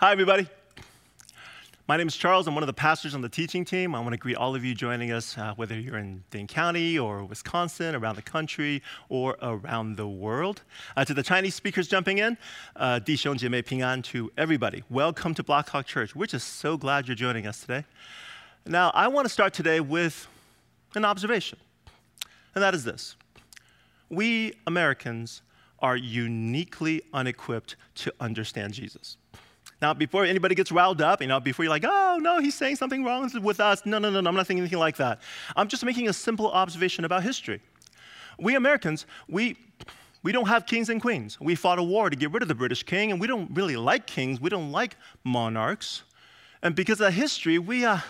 Hi, everybody. My name is Charles. I'm one of the pastors on the teaching team. I want to greet all of you joining us, uh, whether you're in Dane County or Wisconsin, around the country, or around the world. Uh, to the Chinese speakers jumping in, uh, Di Ping An to everybody. Welcome to Blackhawk Church. We're just so glad you're joining us today. Now, I want to start today with an observation, and that is this We Americans are uniquely unequipped to understand Jesus. Now, before anybody gets riled up, you know, before you're like, oh, no, he's saying something wrong with us. No, no, no, no, I'm not thinking anything like that. I'm just making a simple observation about history. We Americans, we, we don't have kings and queens. We fought a war to get rid of the British king, and we don't really like kings. We don't like monarchs. And because of history, we, uh,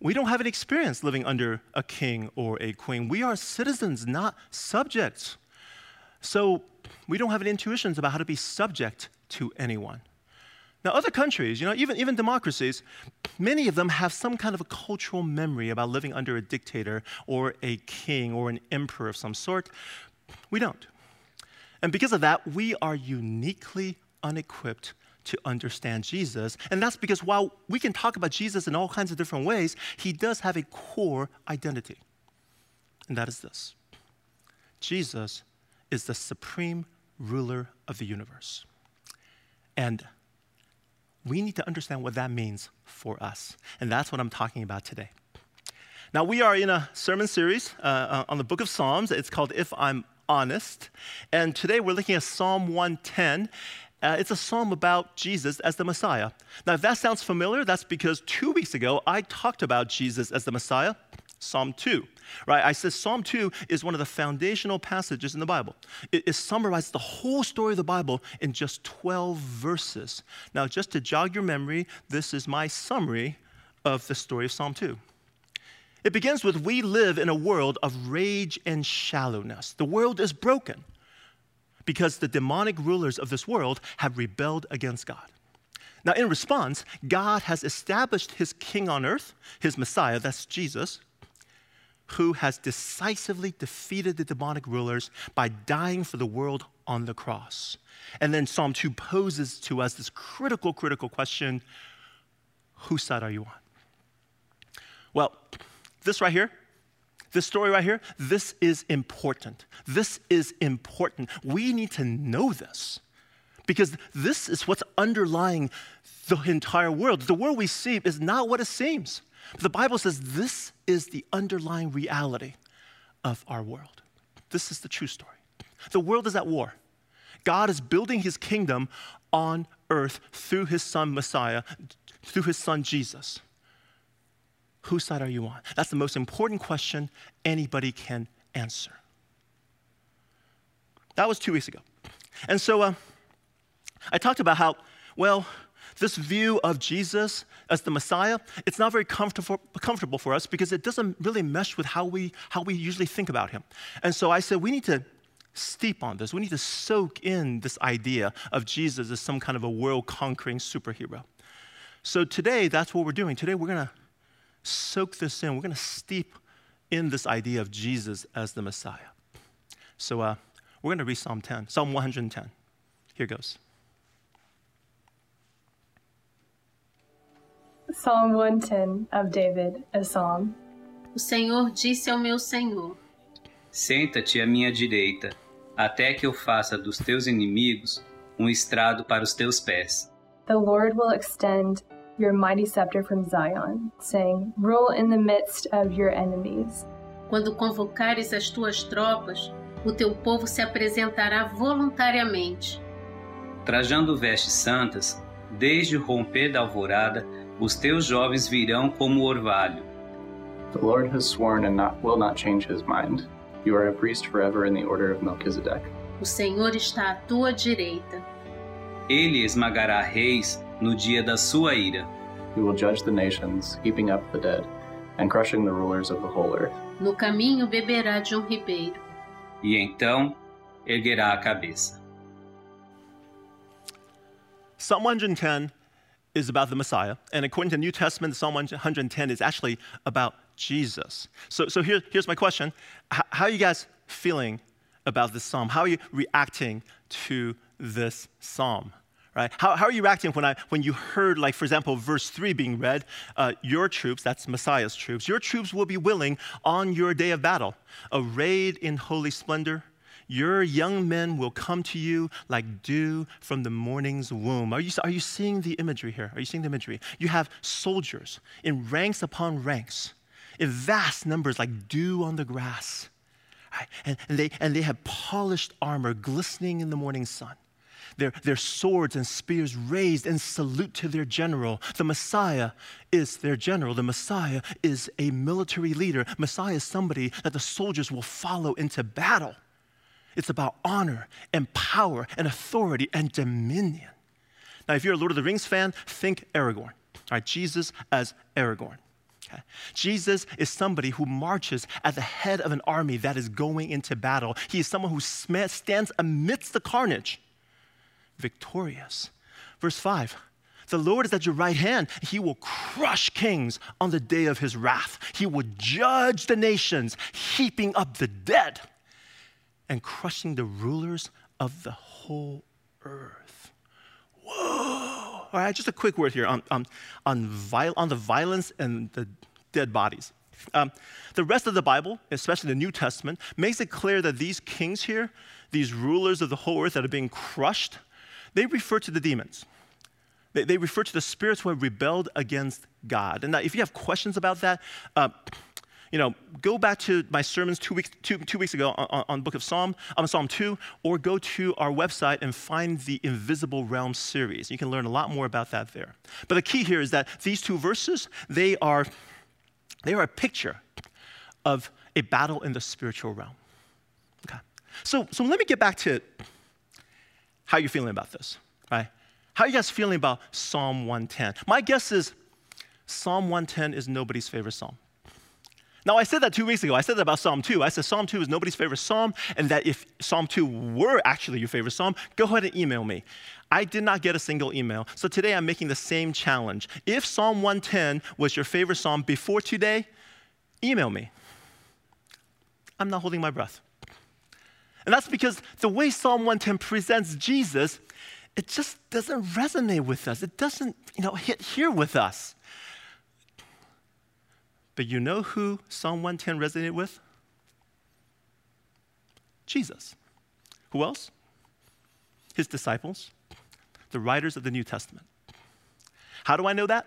we don't have any experience living under a king or a queen. We are citizens, not subjects. So we don't have any intuitions about how to be subject to anyone. Now, other countries, you know, even, even democracies, many of them have some kind of a cultural memory about living under a dictator or a king or an emperor of some sort. We don't. And because of that, we are uniquely unequipped to understand Jesus. And that's because while we can talk about Jesus in all kinds of different ways, he does have a core identity. And that is this Jesus is the supreme ruler of the universe. And we need to understand what that means for us. And that's what I'm talking about today. Now, we are in a sermon series uh, uh on the book of Psalms. It's called If I'm Honest. And today we're looking at Psalm 110. Uh, it's a psalm about Jesus as the Messiah. Now, if that sounds familiar, that's because two weeks ago I talked about Jesus as the Messiah, Psalm 2 right? I said Psalm 2 is one of the foundational passages in the Bible. It, it summarizes the whole story of the Bible in just 12 verses. Now, just to jog your memory, this is my summary of the story of Psalm 2. It begins with We live in a world of rage and shallowness. The world is broken because the demonic rulers of this world have rebelled against God. Now, in response, God has established his king on earth, his Messiah, that's Jesus, who has decisively defeated the demonic rulers by dying for the world on the cross. And then Psalm 2 poses to us this critical, critical question whose side are you on? Well, this right here, this story right here, this is important. This is important. We need to know this because this is what's underlying the entire world. The world we see is not what it seems. The Bible says this is the underlying reality of our world. This is the true story. The world is at war. God is building his kingdom on earth through his son Messiah, through his son Jesus. Whose side are you on? That's the most important question anybody can answer. That was two weeks ago. And so uh, I talked about how, well, this view of Jesus as the Messiah, it's not very comfortable, comfortable for us because it doesn't really mesh with how we, how we usually think about him. And so I said, we need to steep on this. We need to soak in this idea of Jesus as some kind of a world conquering superhero. So today, that's what we're doing. Today, we're going to soak this in. We're going to steep in this idea of Jesus as the Messiah. So uh, we're going to read Psalm 10, Psalm 110. Here goes. Psalm 110 of David, a psalm. O Senhor disse ao meu Senhor: Senta-te à minha direita, até que eu faça dos teus inimigos um estrado para os teus pés. The Lord will extend your mighty scepter from Zion, saying, Rule in the midst of your enemies. Quando convocares as tuas tropas, o teu povo se apresentará voluntariamente. Trajando vestes santas, desde o romper da alvorada os teus jovens virão como orvalho. The Lord has sworn and not, will not change his mind. You are a priest forever in the order of Melchizedek. O Senhor está à tua direita. Ele esmagará reis no dia da sua ira. He will judge the nations, heaping up the dead, and crushing the rulers of the whole earth. No caminho beberá de um ribeiro. E então erguerá a cabeça. Psalm 110 is about the Messiah. And according to the New Testament, Psalm 110 is actually about Jesus. So, so here, here's my question H- How are you guys feeling about this psalm? How are you reacting to this psalm? right? How, how are you reacting when, I, when you heard, like, for example, verse 3 being read? Uh, your troops, that's Messiah's troops, your troops will be willing on your day of battle, arrayed in holy splendor. Your young men will come to you like dew from the morning's womb. Are you, are you seeing the imagery here? Are you seeing the imagery? You have soldiers in ranks upon ranks, in vast numbers like dew on the grass. Right? And, and, they, and they have polished armor glistening in the morning sun their, their swords and spears raised in salute to their general. The Messiah is their general. The Messiah is a military leader. Messiah is somebody that the soldiers will follow into battle. It's about honor and power and authority and dominion. Now, if you're a Lord of the Rings fan, think Aragorn. All right, Jesus as Aragorn. Okay. Jesus is somebody who marches at the head of an army that is going into battle. He is someone who stands amidst the carnage victorious. Verse 5 The Lord is at your right hand. He will crush kings on the day of his wrath. He will judge the nations, heaping up the dead and crushing the rulers of the whole earth. Whoa! All right, just a quick word here on, on, on, viol- on the violence and the dead bodies. Um, the rest of the Bible, especially the New Testament, makes it clear that these kings here, these rulers of the whole earth that are being crushed, they refer to the demons. They, they refer to the spirits who have rebelled against God. And if you have questions about that, uh, you know, go back to my sermons two weeks, two, two weeks ago on, on book of Psalm, on Psalm 2, or go to our website and find the Invisible Realm series. You can learn a lot more about that there. But the key here is that these two verses, they are, they are a picture of a battle in the spiritual realm. Okay. So, so let me get back to how you're feeling about this, right? How are you guys feeling about Psalm 110? My guess is Psalm 110 is nobody's favorite psalm. Now, I said that two weeks ago. I said that about Psalm 2. I said Psalm 2 is nobody's favorite psalm, and that if Psalm 2 were actually your favorite psalm, go ahead and email me. I did not get a single email, so today I'm making the same challenge. If Psalm 110 was your favorite psalm before today, email me. I'm not holding my breath. And that's because the way Psalm 110 presents Jesus, it just doesn't resonate with us. It doesn't, you know, hit here with us. But you know who Psalm 110 resonated with? Jesus. Who else? His disciples, the writers of the New Testament. How do I know that?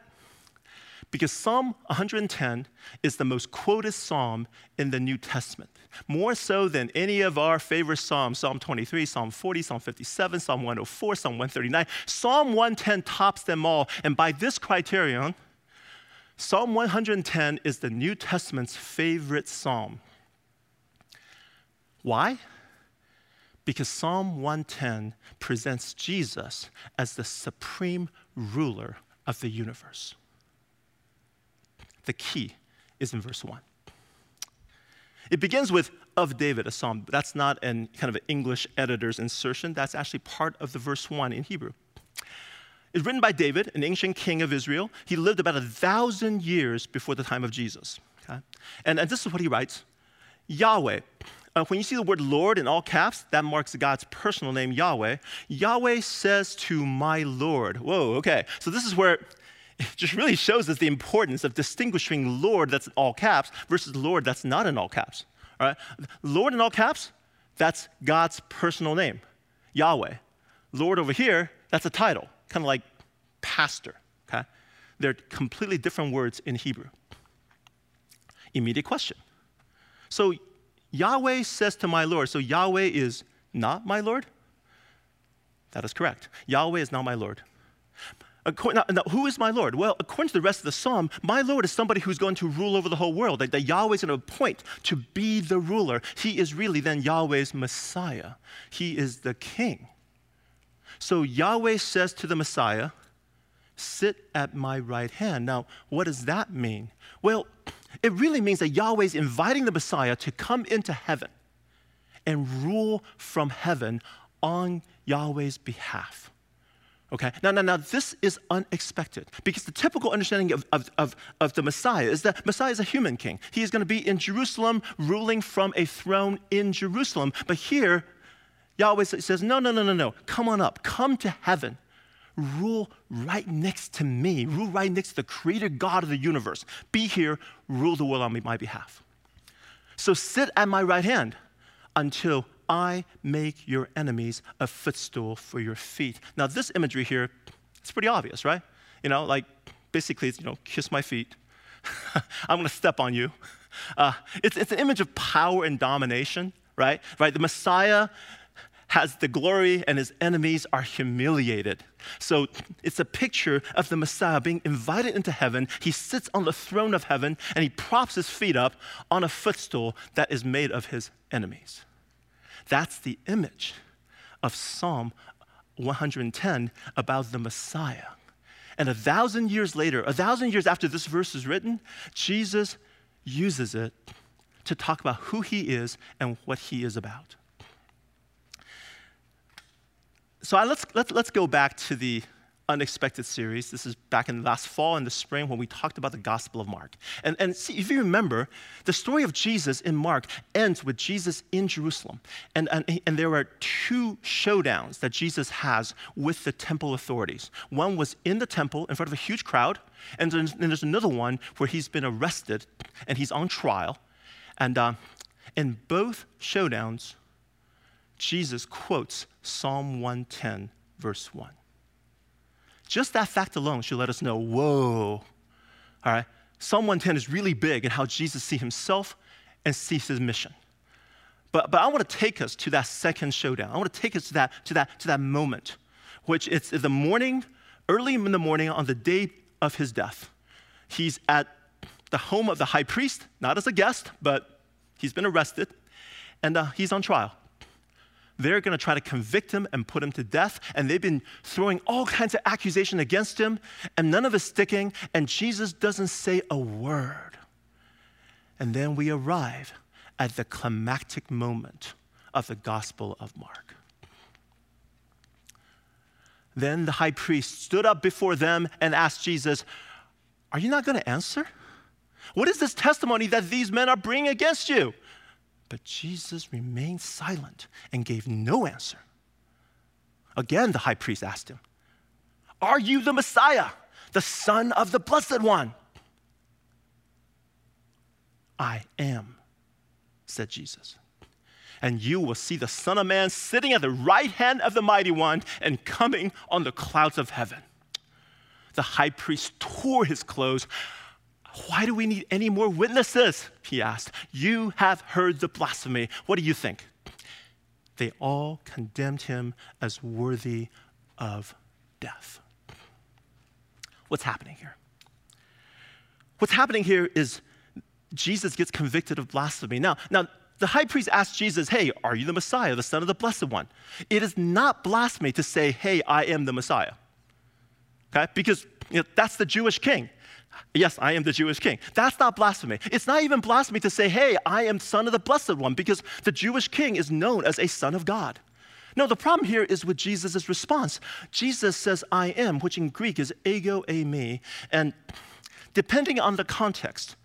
Because Psalm 110 is the most quoted psalm in the New Testament, more so than any of our favorite psalms Psalm 23, Psalm 40, Psalm 57, Psalm 104, Psalm 139. Psalm 110 tops them all. And by this criterion, Psalm 110 is the New Testament's favorite psalm. Why? Because Psalm 110 presents Jesus as the supreme ruler of the universe. The key is in verse 1. It begins with of David, a psalm. That's not an kind of an English editor's insertion. That's actually part of the verse 1 in Hebrew. It's written by David, an ancient king of Israel. He lived about a thousand years before the time of Jesus. Okay? And, and this is what he writes Yahweh. Uh, when you see the word Lord in all caps, that marks God's personal name, Yahweh. Yahweh says to my Lord. Whoa, okay. So this is where it just really shows us the importance of distinguishing Lord that's in all caps versus Lord that's not in all caps. All right? Lord in all caps, that's God's personal name, Yahweh. Lord over here, that's a title, kind of like pastor. Okay? They're completely different words in Hebrew. Immediate question. So Yahweh says to my Lord, so Yahweh is not my Lord? That is correct. Yahweh is not my Lord. Now, now, who is my Lord? Well, according to the rest of the psalm, my Lord is somebody who's going to rule over the whole world, that, that Yahweh is going to appoint to be the ruler. He is really then Yahweh's Messiah. He is the king. So Yahweh says to the Messiah, Sit at my right hand. Now, what does that mean? Well, it really means that Yahweh is inviting the Messiah to come into heaven and rule from heaven on Yahweh's behalf. Okay, now, now, now, this is unexpected because the typical understanding of, of, of, of, the Messiah is that Messiah is a human king. He is going to be in Jerusalem, ruling from a throne in Jerusalem. But here, Yahweh says, no, no, no, no, no, come on up, come to heaven, rule right next to me, rule right next to the creator God of the universe. Be here, rule the world on my behalf. So sit at my right hand until I make your enemies a footstool for your feet. Now, this imagery here, it's pretty obvious, right? You know, like basically, it's, you know, kiss my feet. I'm going to step on you. Uh, it's, it's an image of power and domination, right? Right? The Messiah has the glory and his enemies are humiliated. So it's a picture of the Messiah being invited into heaven. He sits on the throne of heaven and he props his feet up on a footstool that is made of his enemies. That's the image of Psalm 110 about the Messiah. And a thousand years later, a thousand years after this verse is written, Jesus uses it to talk about who he is and what he is about. So let's, let's, let's go back to the unexpected series. This is back in last fall and the spring when we talked about the Gospel of Mark. And, and see, if you remember, the story of Jesus in Mark ends with Jesus in Jerusalem. And, and, and there are two showdowns that Jesus has with the temple authorities. One was in the temple in front of a huge crowd, and then there's another one where he's been arrested and he's on trial. And uh, in both showdowns, Jesus quotes Psalm 110, verse 1. Just that fact alone should let us know whoa, all right? Psalm 110 is really big in how Jesus sees himself and sees his mission. But, but I want to take us to that second showdown. I want to take us to that, to that, to that moment, which it's the morning, early in the morning on the day of his death. He's at the home of the high priest, not as a guest, but he's been arrested, and uh, he's on trial they're going to try to convict him and put him to death. And they've been throwing all kinds of accusation against him, and none of it's sticking. And Jesus doesn't say a word. And then we arrive at the climactic moment of the Gospel of Mark. Then the high priest stood up before them and asked Jesus, Are you not going to answer? What is this testimony that these men are bringing against you? But Jesus remained silent and gave no answer. Again, the high priest asked him, Are you the Messiah, the Son of the Blessed One? I am, said Jesus. And you will see the Son of Man sitting at the right hand of the Mighty One and coming on the clouds of heaven. The high priest tore his clothes. Why do we need any more witnesses? He asked. You have heard the blasphemy. What do you think? They all condemned him as worthy of death. What's happening here? What's happening here is Jesus gets convicted of blasphemy. Now, now the high priest asked Jesus, Hey, are you the Messiah, the Son of the Blessed One? It is not blasphemy to say, Hey, I am the Messiah. Okay? Because you know, that's the Jewish king. Yes, I am the Jewish king. That's not blasphemy. It's not even blasphemy to say, hey, I am son of the blessed one, because the Jewish king is known as a son of God. No, the problem here is with Jesus' response. Jesus says, I am, which in Greek is ego eimi. And depending on the context,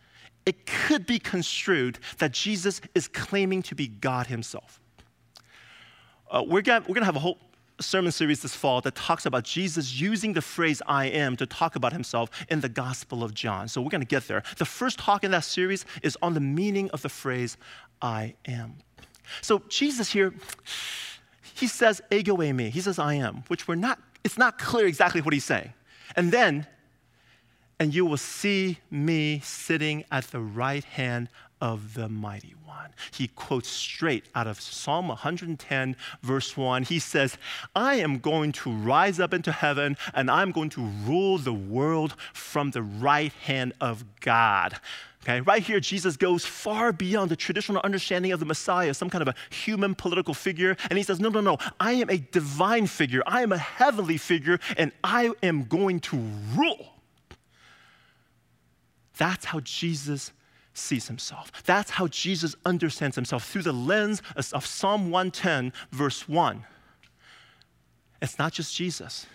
it could be construed that Jesus is claiming to be God himself. Uh, we're going we're to have a whole sermon series this fall that talks about Jesus using the phrase I am to talk about himself in the Gospel of John. So we're going to get there. The first talk in that series is on the meaning of the phrase I am. So Jesus here, he says ego eimi. He says I am, which we're not, it's not clear exactly what he's saying. And then, and you will see me sitting at the right hand of the mighty one. He quotes straight out of Psalm 110, verse 1. He says, I am going to rise up into heaven and I'm going to rule the world from the right hand of God. Okay, right here, Jesus goes far beyond the traditional understanding of the Messiah, some kind of a human political figure. And he says, No, no, no, I am a divine figure. I am a heavenly figure, and I am going to rule. That's how Jesus sees himself. That's how Jesus understands himself through the lens of Psalm 110, verse 1. It's not just Jesus.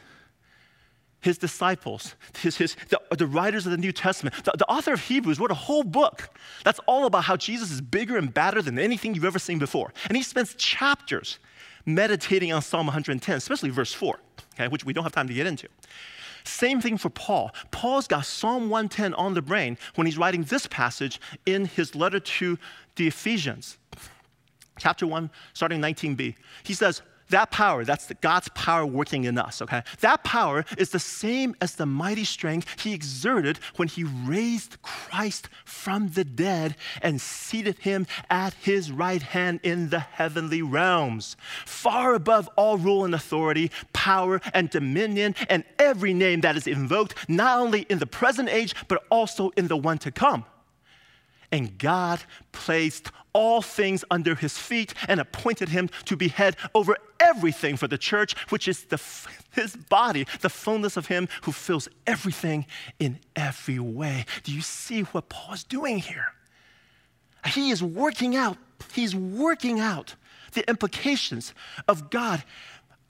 His disciples, his, his, the, the writers of the New Testament, the, the author of Hebrews wrote a whole book that's all about how Jesus is bigger and badder than anything you've ever seen before. And he spends chapters meditating on Psalm 110, especially verse 4, okay, which we don't have time to get into. Same thing for Paul. Paul's got Psalm 110 on the brain when he's writing this passage in his letter to the Ephesians, chapter 1, starting 19b. He says, that power, that's God's power working in us, okay? That power is the same as the mighty strength he exerted when he raised Christ from the dead and seated him at his right hand in the heavenly realms, far above all rule and authority, power and dominion, and every name that is invoked, not only in the present age, but also in the one to come. And God placed all things under his feet and appointed him to be head over everything for the church, which is the, his body, the fullness of him who fills everything in every way. Do you see what Paul is doing here? He is working out, he's working out the implications of God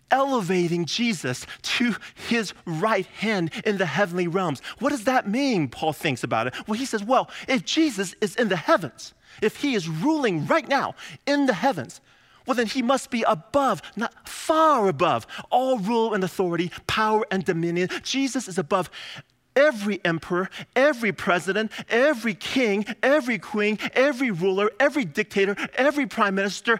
elevating Jesus to his right hand in the heavenly realms. What does that mean? Paul thinks about it. Well, he says, well, if Jesus is in the heavens, if he is ruling right now in the heavens, well, then he must be above, not far above, all rule and authority, power and dominion. Jesus is above every emperor, every president, every king, every queen, every ruler, every dictator, every prime minister,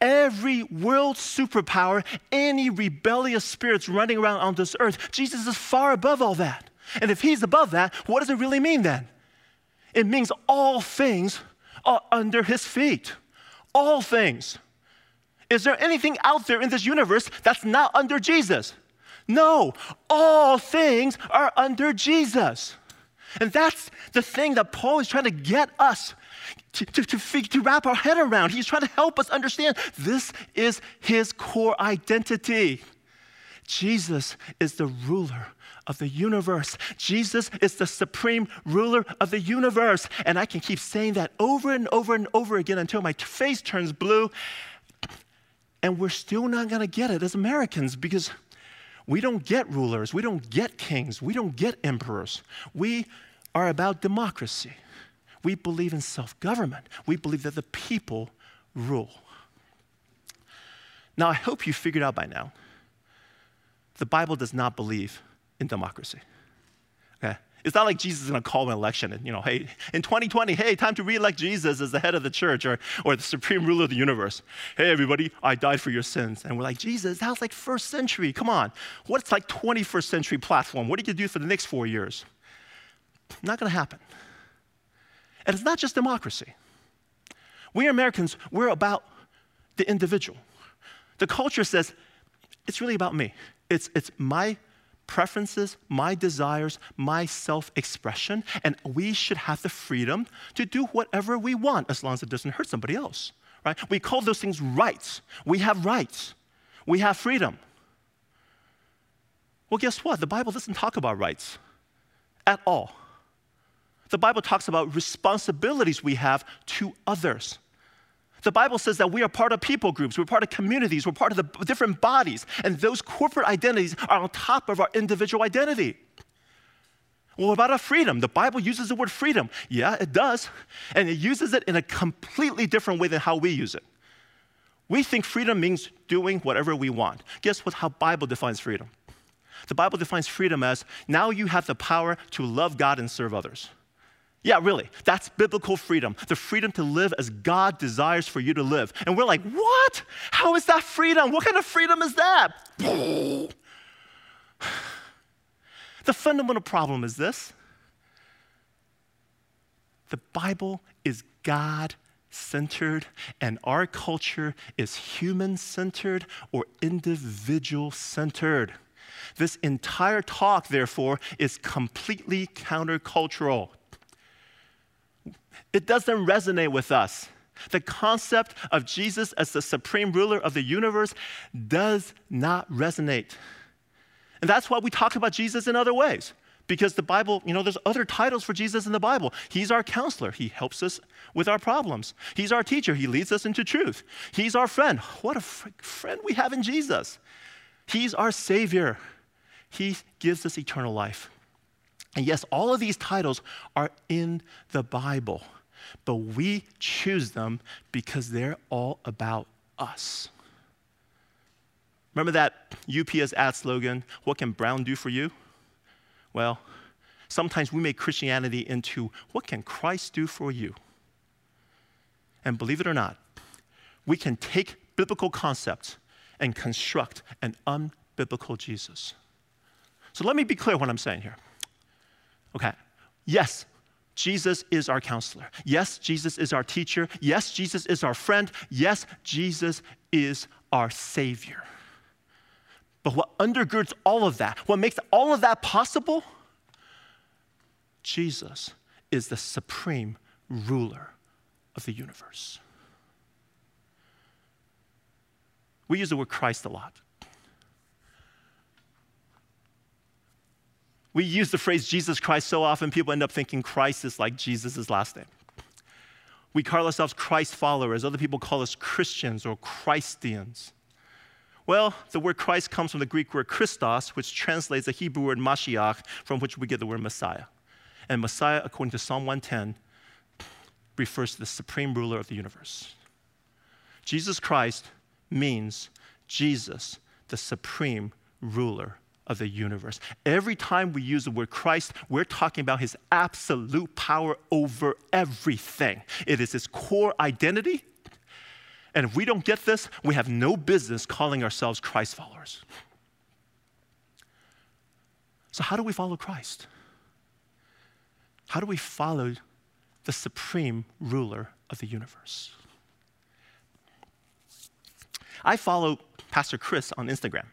every world superpower, any rebellious spirits running around on this earth. Jesus is far above all that. And if he's above that, what does it really mean then? It means all things are under his feet. All things. Is there anything out there in this universe that's not under Jesus? No, all things are under Jesus. And that's the thing that Paul is trying to get us to, to, to, to, wrap our head around. He's trying to help us understand this is his core identity. Jesus is the ruler of the universe. Jesus is the supreme ruler of the universe. And I can keep saying that over and over and over again until my face turns blue. And we're still not going to get it as Americans because we don't get rulers, we don't get kings, we don't get emperors. We are about democracy. We believe in self government. We believe that the people rule. Now, I hope you figured out by now the Bible does not believe in democracy. It's not like Jesus is going to call an election and, you know, hey, in 2020, hey, time to re-elect Jesus as the head of the church or, or the supreme ruler of the universe. Hey, everybody, I died for your sins. And we're like, Jesus, that was like first century. Come on. What's like 21st century platform? What are you going to do for the next four years? Not going to happen. And it's not just democracy. We Americans, we're about the individual. The culture says, it's really about me. It's, it's my preferences, my desires, my self expression, and we should have the freedom to do whatever we want as long as it doesn't hurt somebody else. Right? We call those things rights. We have rights. We have freedom. Well, guess what? The Bible doesn't talk about rights at all. The Bible talks about responsibilities we have to others. The Bible says that we are part of people groups, we're part of communities, we're part of the different bodies, and those corporate identities are on top of our individual identity. Well, what about our freedom? The Bible uses the word freedom. Yeah, it does. And it uses it in a completely different way than how we use it. We think freedom means doing whatever we want. Guess what? How Bible defines freedom? The Bible defines freedom as now you have the power to love God and serve others. Yeah, really. That's biblical freedom. The freedom to live as God desires for you to live. And we're like, what? How is that freedom? What kind of freedom is that? the fundamental problem is this the Bible is God centered, and our culture is human centered or individual centered. This entire talk, therefore, is completely countercultural it doesn't resonate with us. The concept of Jesus as the supreme ruler of the universe does not resonate. And that's why we talk about Jesus in other ways. Because the Bible, you know, there's other titles for Jesus in the Bible. He's our counselor. He helps us with our problems. He's our teacher. He leads us into truth. He's our friend. What a friend we have in Jesus. He's our Savior. He gives us eternal life. And yes, all of these titles are in the Bible, but we choose them because they're all about us. Remember that UPS ad slogan, What can Brown do for you? Well, sometimes we make Christianity into what can Christ do for you? And believe it or not, we can take biblical concepts and construct an unbiblical Jesus. So let me be clear what I'm saying here. Okay, yes, Jesus is our counselor. Yes, Jesus is our teacher. Yes, Jesus is our friend. Yes, Jesus is our Savior. But what undergirds all of that, what makes all of that possible, Jesus is the supreme ruler of the universe. We use the word Christ a lot. We use the phrase Jesus Christ so often, people end up thinking Christ is like Jesus' last name. We call ourselves Christ followers. Other people call us Christians or Christians. Well, the word Christ comes from the Greek word Christos, which translates the Hebrew word Mashiach, from which we get the word Messiah. And Messiah, according to Psalm 110, refers to the supreme ruler of the universe. Jesus Christ means Jesus, the supreme ruler of the universe. Every time we use the word Christ, we're talking about his absolute power over everything. It is his core identity. And if we don't get this, we have no business calling ourselves Christ followers. So, how do we follow Christ? How do we follow the supreme ruler of the universe? I follow Pastor Chris on Instagram.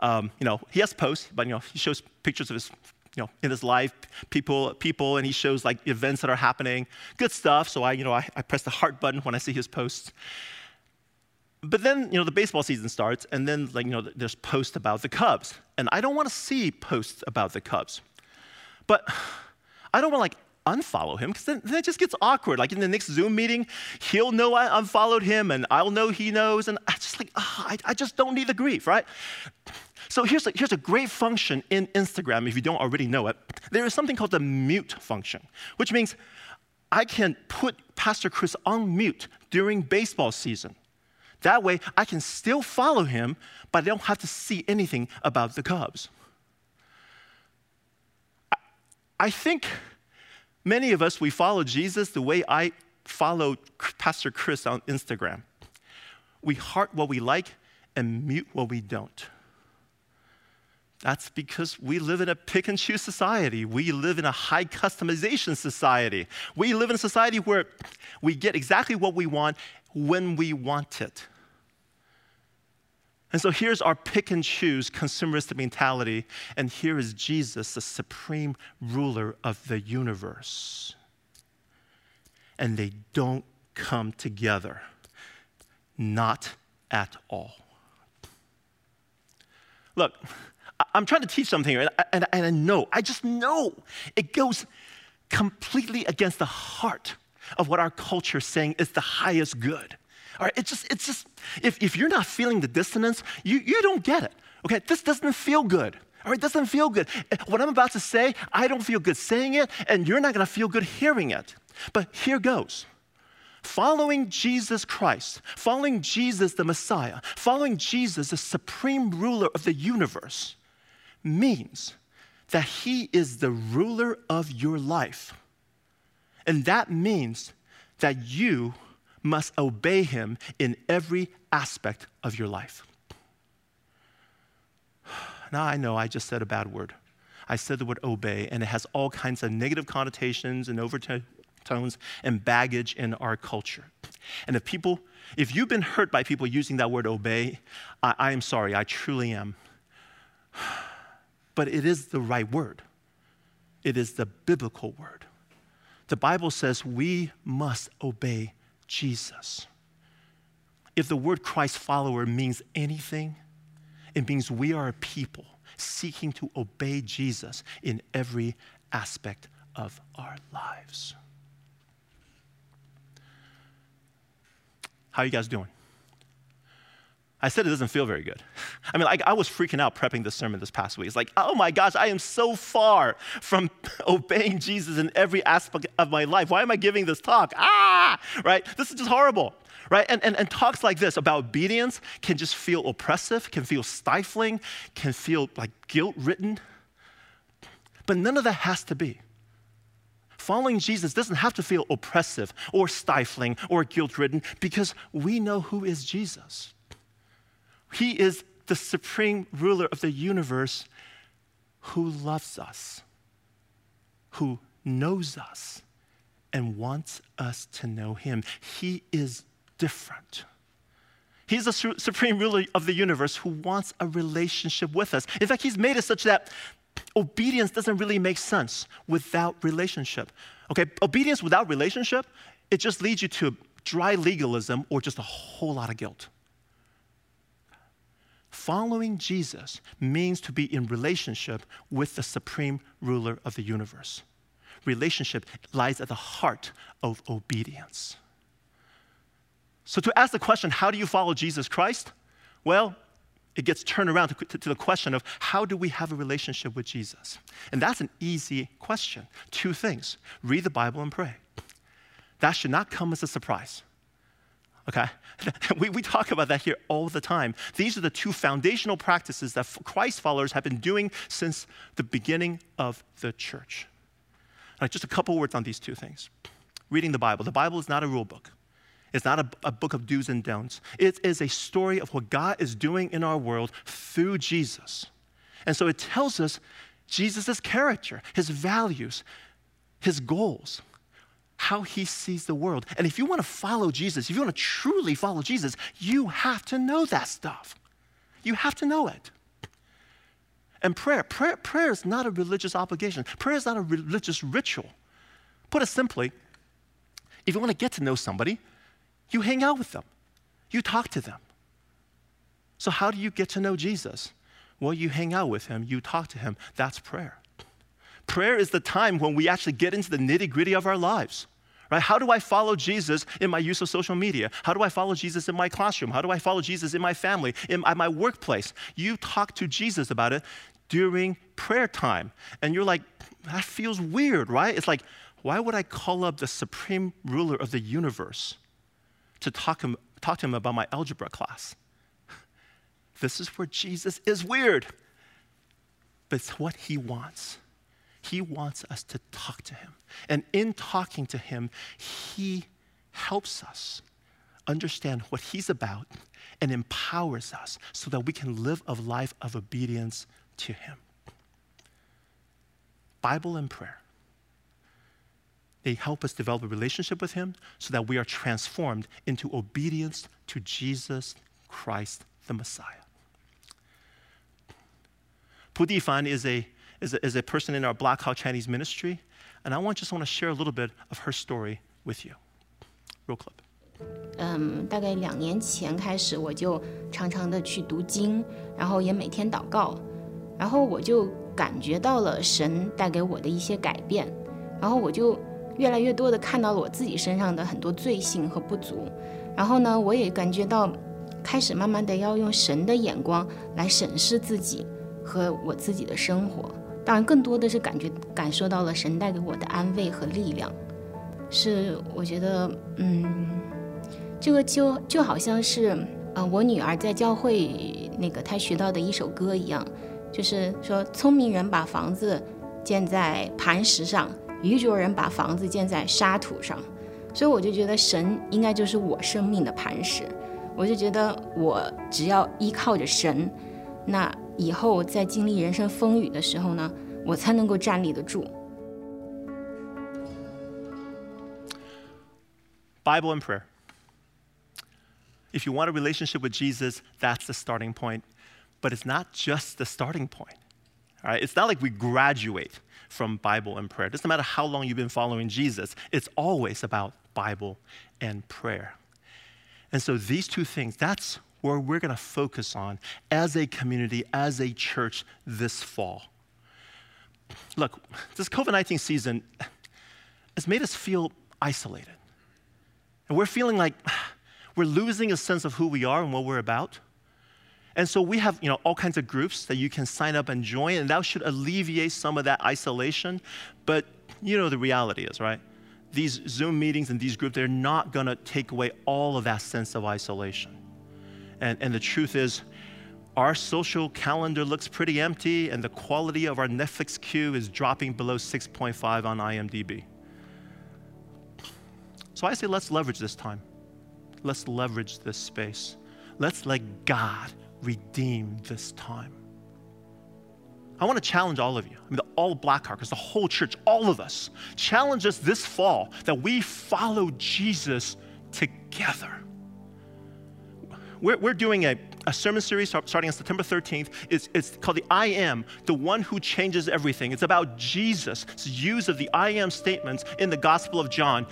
Um, you know, he has posts, but you know, he shows pictures of his, you know, in his life, people, people, and he shows like events that are happening, good stuff. So I, you know, I, I press the heart button when I see his posts. But then, you know, the baseball season starts, and then, like, you know, there's posts about the Cubs, and I don't want to see posts about the Cubs. But I don't want like unfollow him because then, then, it just gets awkward. Like in the next Zoom meeting, he'll know I unfollowed him and I'll know he knows. And I just like, oh, I, I just don't need the grief, right? So here's a, here's a great function in Instagram if you don't already know it. There is something called the mute function, which means I can put Pastor Chris on mute during baseball season. That way, I can still follow him, but I don't have to see anything about the Cubs. I think many of us, we follow Jesus the way I follow Pastor Chris on Instagram. We heart what we like and mute what we don't. That's because we live in a pick and choose society. We live in a high customization society. We live in a society where we get exactly what we want when we want it. And so here's our pick and choose consumeristic mentality, and here is Jesus, the supreme ruler of the universe. And they don't come together, not at all. Look, I'm trying to teach something here, and, and I know, I just know it goes completely against the heart of what our culture is saying is the highest good. All right, it's just, it's just, if, if you're not feeling the dissonance, you, you don't get it. Okay, this doesn't feel good. All right, doesn't feel good. What I'm about to say, I don't feel good saying it, and you're not gonna feel good hearing it. But here goes. Following Jesus Christ, following Jesus the Messiah, following Jesus the supreme ruler of the universe means that he is the ruler of your life. And that means that you must obey him in every aspect of your life. Now, I know I just said a bad word. I said the word obey, and it has all kinds of negative connotations and overtones and baggage in our culture. And if people, if you've been hurt by people using that word obey, I, I am sorry, I truly am. But it is the right word, it is the biblical word. The Bible says we must obey Jesus. If the word Christ follower means anything, it means we are a people seeking to obey Jesus in every aspect of our lives. How are you guys doing? I said it doesn't feel very good. I mean, like, I was freaking out prepping this sermon this past week. It's like, oh my gosh, I am so far from obeying Jesus in every aspect of my life. Why am I giving this talk? Ah, right? This is just horrible, right? And, and, and talks like this about obedience can just feel oppressive, can feel stifling, can feel like guilt ridden. But none of that has to be. Following Jesus doesn't have to feel oppressive or stifling or guilt ridden because we know who is Jesus. He is the supreme ruler of the universe who loves us, who knows us, and wants us to know him. He is different. He's the su- supreme ruler of the universe who wants a relationship with us. In fact, he's made it such that obedience doesn't really make sense without relationship. Okay, obedience without relationship, it just leads you to dry legalism or just a whole lot of guilt. Following Jesus means to be in relationship with the supreme ruler of the universe. Relationship lies at the heart of obedience. So, to ask the question, how do you follow Jesus Christ? Well, it gets turned around to, to, to, the question of how do we have a relationship with Jesus? And that's an easy question. Two things read the Bible and pray. That should not come as a surprise. Okay? We, we talk about that here all the time. These are the two foundational practices that Christ followers have been doing since the beginning of the church. Just a couple words on these two things. Reading the Bible. The Bible is not a rule book. It's not a, a, book of do's and don'ts. It is a story of what God is doing in our world through Jesus. And so it tells us Jesus' character, his values, his goals, how he sees the world. And if you want to follow Jesus, if you want to truly follow Jesus, you have to know that stuff. You have to know it. And prayer, prayer, prayer is not a religious obligation. Prayer is not a religious ritual. Put it simply, if you want to get to know somebody, you hang out with them, you talk to them. So, how do you get to know Jesus? Well, you hang out with him, you talk to him. That's prayer. Prayer is the time when we actually get into the nitty gritty of our lives. Right? How do I follow Jesus in my use of social media? How do I follow Jesus in my classroom? How do I follow Jesus in my family, in my workplace? You talk to Jesus about it during prayer time. And you're like, that feels weird, right? It's like, why would I call up the supreme ruler of the universe to talk, him, talk to him about my algebra class. This is where Jesus is weird, but it's what he wants. He wants us to talk to him. And in talking to him, he helps us understand what he's about and empowers us so that we can live a life of obedience to him. Bible and prayer. They help us develop a relationship with Him so that we are transformed into obedience to Jesus Christ, the Messiah. Pu Difan is a, is, a, is a person in our Black Hawk Chinese ministry, and I want, just want to share a little bit of her story with you. Roll clip. 嗯，大概两年前开始，我就常常的去读经，然后也每天祷告，然后我就感觉到了神带给我的一些改变，然后我就越来越多的看到了我自己身上的很多罪性和不足，然后呢，我也感觉到，开始慢慢的要用神的眼光来审视自己和我自己的生活。当然，更多的是感觉感受到了神带给我的安慰和力量。是我觉得，嗯，这个就就好像是，呃，我女儿在教会那个她学到的一首歌一样，就是说，聪明人把房子建在磐石上。愚拙人把房子建在沙土上，所以我就觉得神应该就是我生命的磐石。我就觉得我只要依靠着神，那以后在经历人生风雨的时候呢，我才能够站立得住。Bible and prayer. If you want a relationship with Jesus, that's the starting point. But it's not just the starting point. All right? It's not like we graduate from Bible and prayer. It doesn't matter how long you've been following Jesus, it's always about Bible and prayer. And so these two things, that's where we're going to focus on as a community, as a church this fall. Look, this COVID 19 season has made us feel isolated. And we're feeling like we're losing a sense of who we are and what we're about. And so we have you know, all kinds of groups that you can sign up and join, and that should alleviate some of that isolation. But you know, the reality is, right? these Zoom meetings and these groups, they're not to take away all of that sense of isolation. And, and the truth is, our social calendar looks pretty empty, and the quality of our Netflix queue is dropping below 6.5 on IMDb. So I say, let's leverage this time. Let's leverage this space. Let's let God redeem this time. I want to challenge all of you. I mean, the, all Blackhawkers, the whole church, all of us, challenge us this fall that we follow Jesus together. We're, we're doing a, a sermon series starting on September 13th. It's, it's called the I Am, the one who changes everything. It's about Jesus' use of the I Am statements in the Gospel of John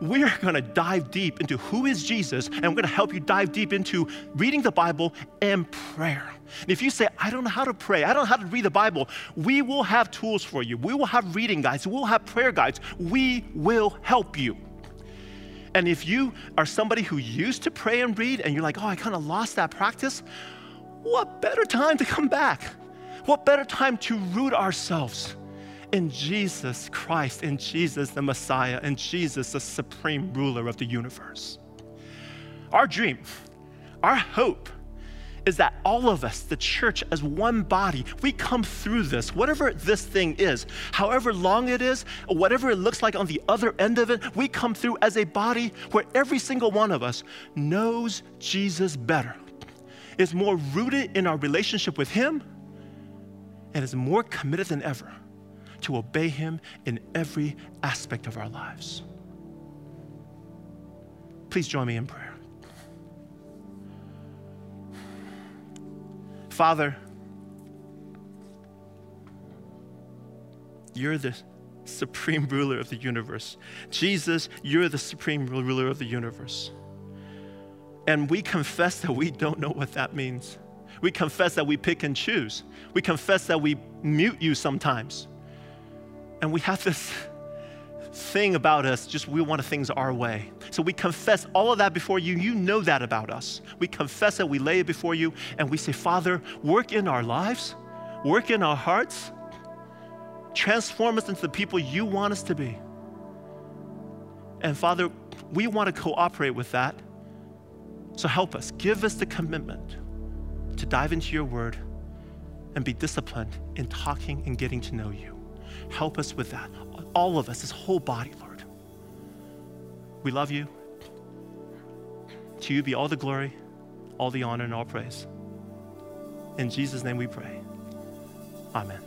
we're going to dive deep into who is Jesus, and we're going to help you dive deep into reading the Bible and prayer. And if you say, I don't know how to pray, I don't know how to read the Bible, we will have tools for you. We will have reading guides, we'll have prayer guides. We will help you. And if you are somebody who used to pray and read and you're like, oh, I kind of lost that practice, what better time to come back? What better time to root ourselves in Jesus Christ, in Jesus the Messiah, in Jesus the supreme ruler of the universe? Our dream, our hope, is that all of us, the church, as one body, we come through this, whatever this thing is, however long it is, whatever it looks like on the other end of it, we come through as a body where every single one of us knows Jesus better, is more rooted in our relationship with Him, and is more committed than ever to obey Him in every aspect of our lives. Please join me in prayer. Father, you're the supreme ruler of the universe. Jesus, you're the supreme ruler of the universe. And we confess that we don't know what that means. We confess that we pick and choose. We confess that we mute you sometimes. And we have this thing about us, just we want things our way. So we confess all of that before you. You know that about us. We confess it, we lay it before you, and we say, Father, work in our lives, work in our hearts, transform us into the people you want us to be. And Father, we want to cooperate with that. So help us. Give us the commitment to dive into your word and be disciplined in talking and getting to know you. Help us with that all of us, this whole body, Lord. We love you. To you be all the glory, all the honor, and all praise. In Jesus' name we pray. Amen.